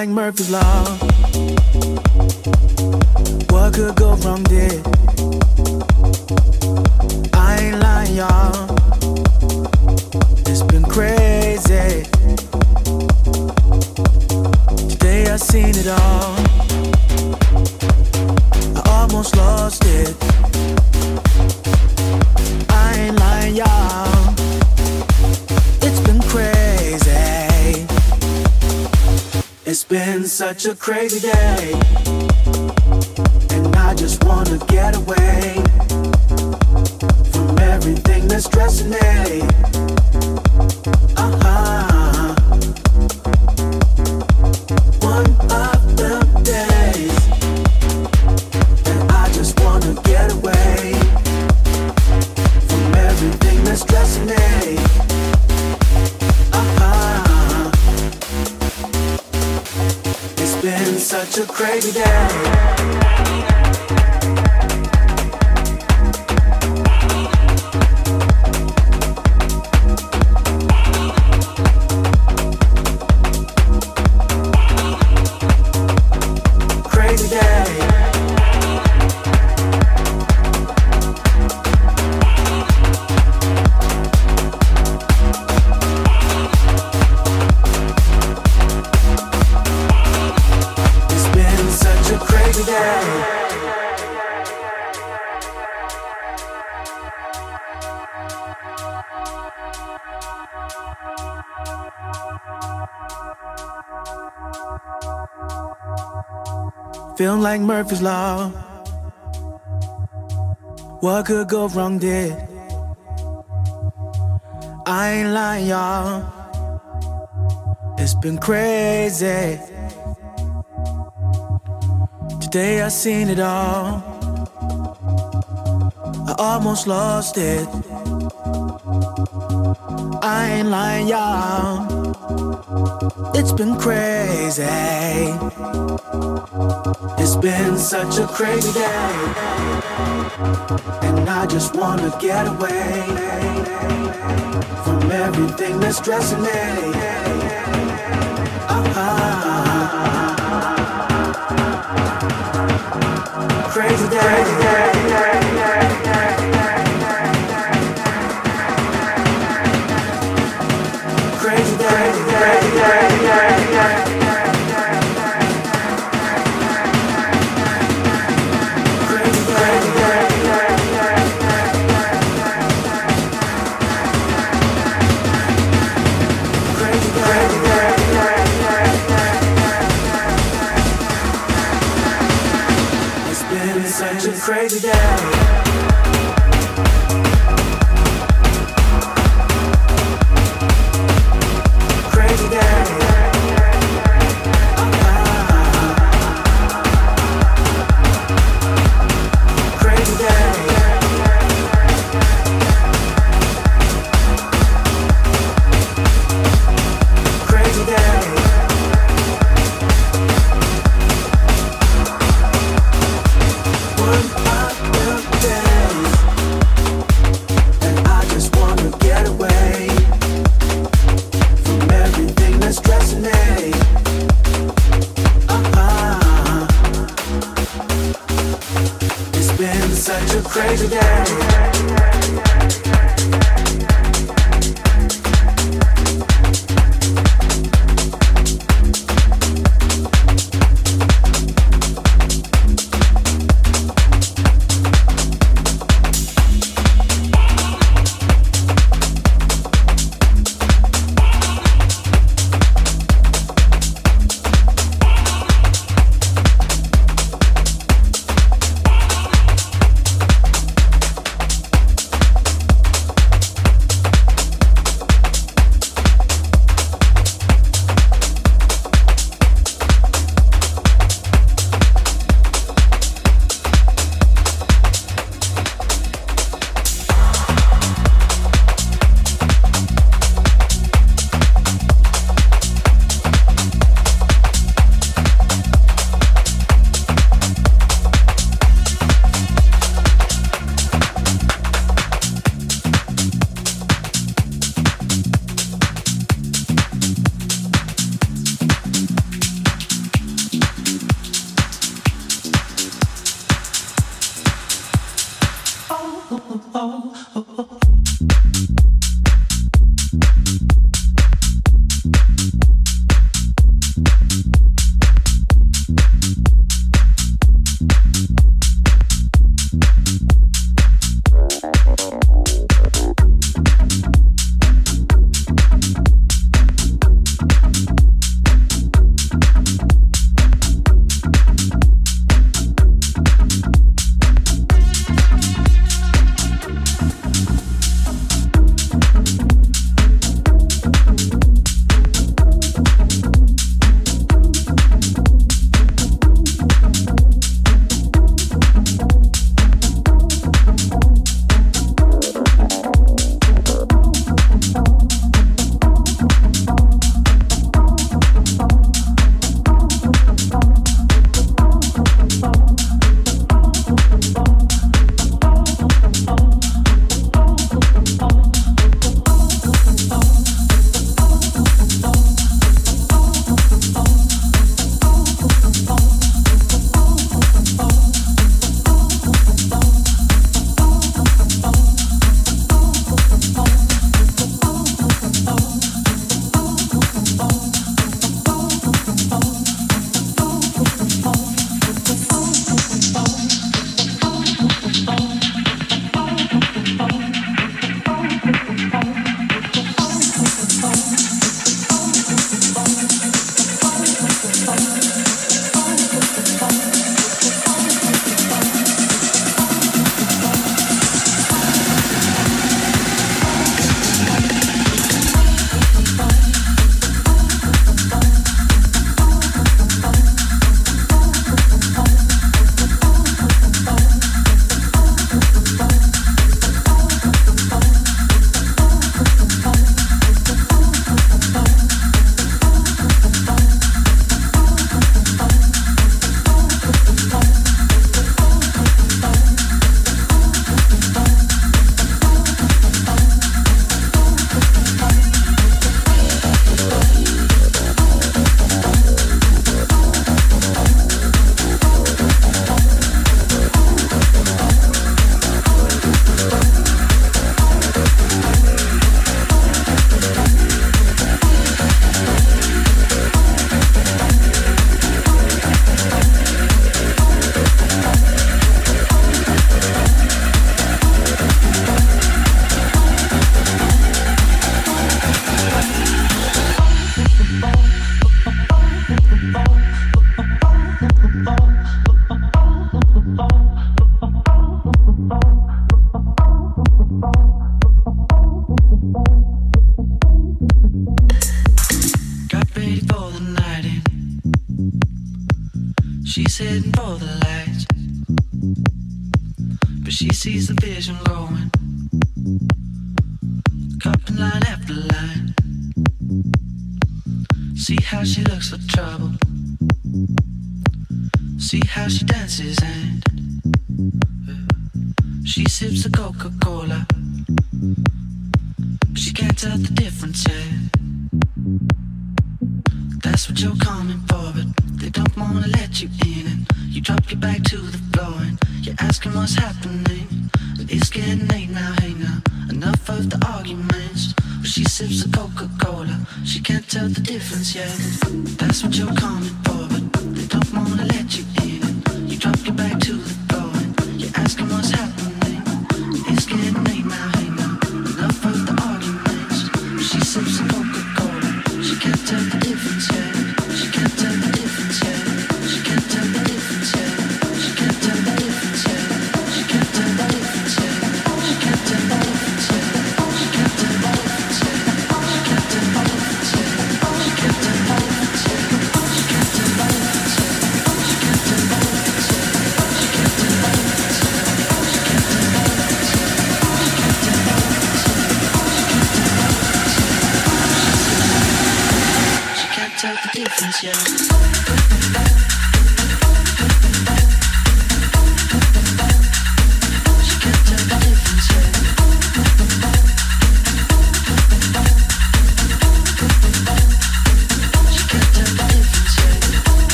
like Murphy's Law. What could go wrong been such a crazy day. And I just wanna get away from everything that's stressing me. Murphy's Law. What could go wrong did? I ain't lying, y'all. It's been crazy. Today I seen it all. I almost lost it. I ain't lying, y'all. It's been crazy. It's been such a crazy day. And I just wanna get away from everything that's stressing me. Uh-huh. Crazy day. Crazy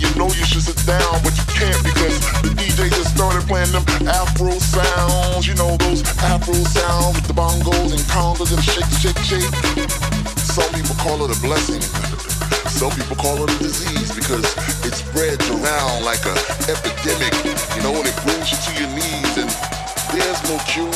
you know you should sit down, but you can't because the DJ just started playing them Afro sounds. You know those Afro sounds with the bongos and congas and shake, shake, shake. Some people call it a blessing. Some people call it a disease because it spreads around like an epidemic, you know, and it brings you to your knees. And there's no cure,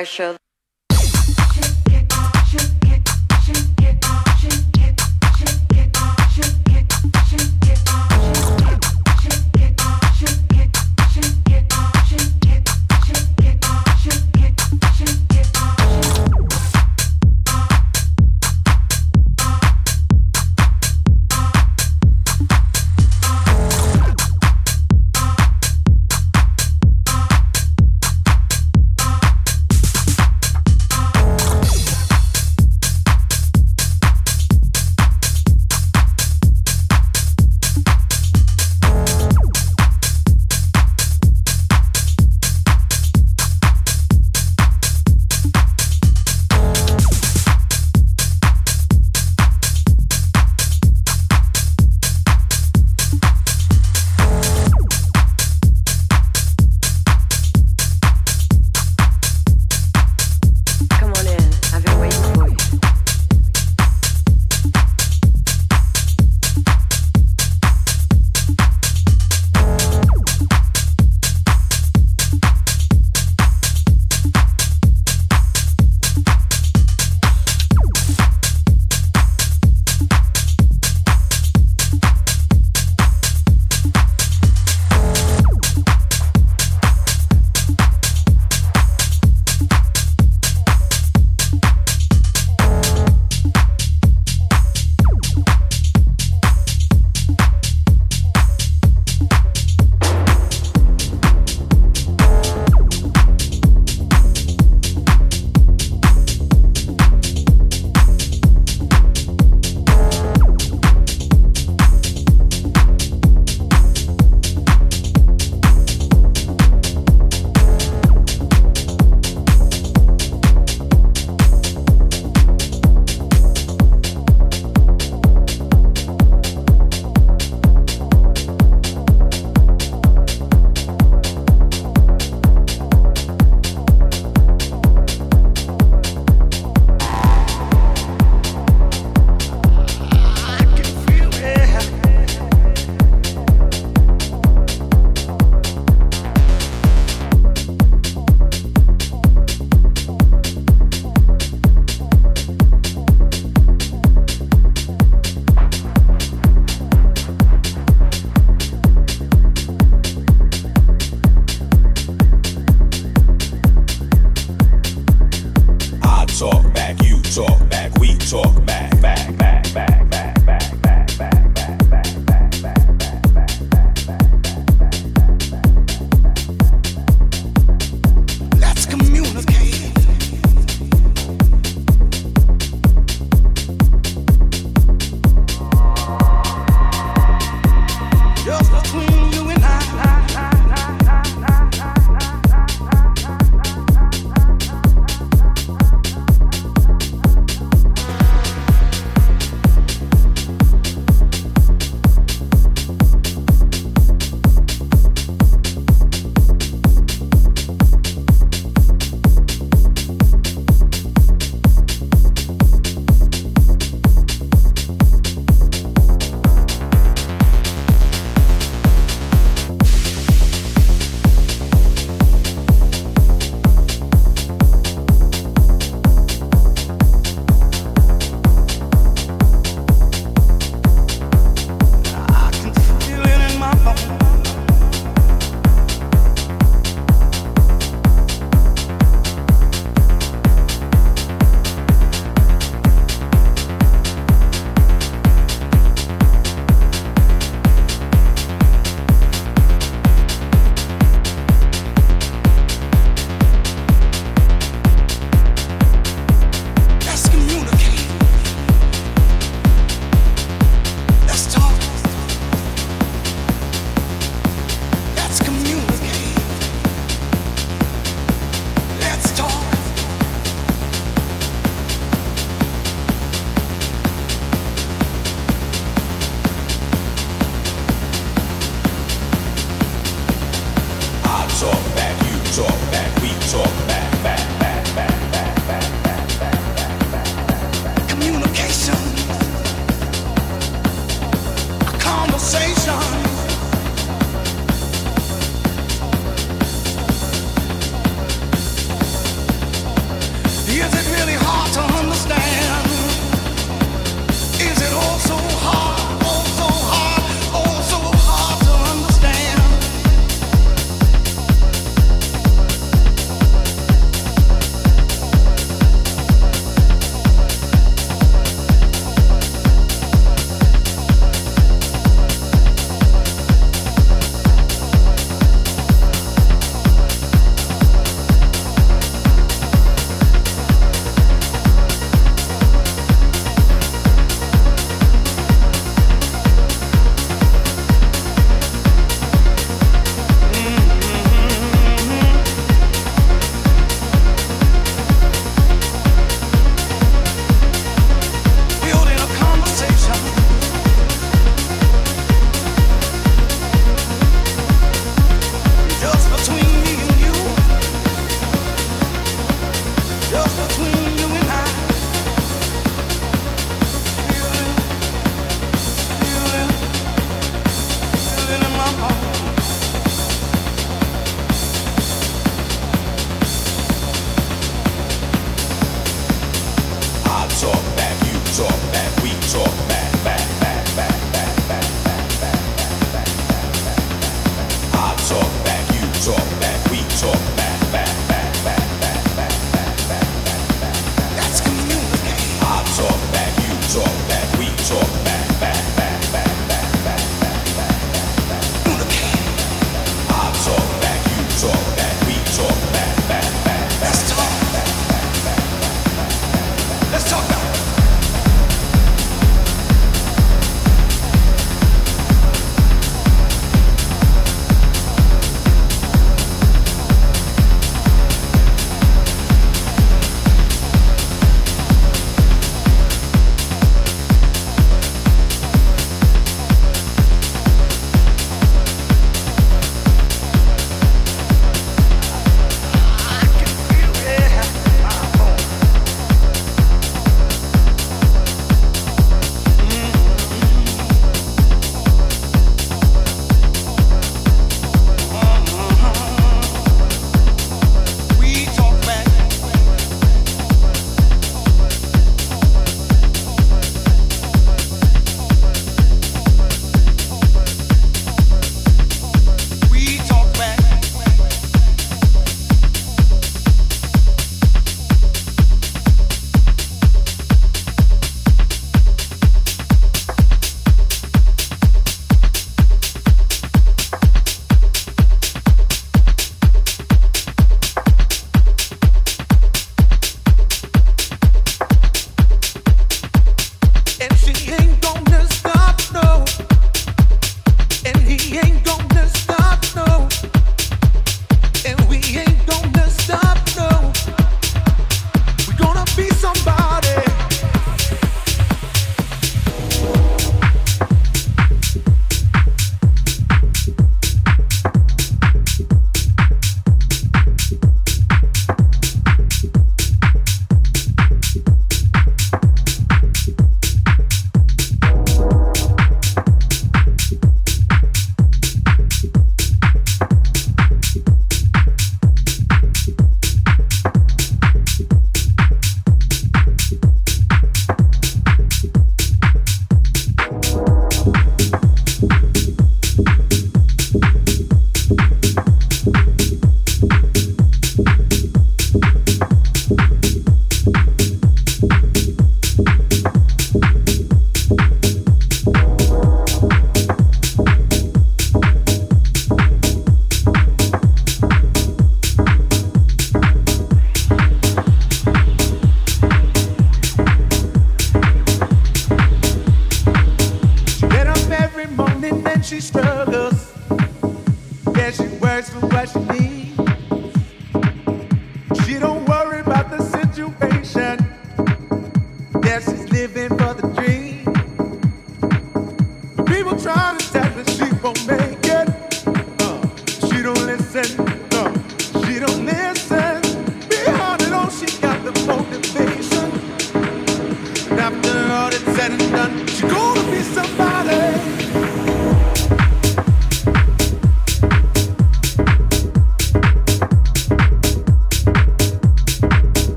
pressure.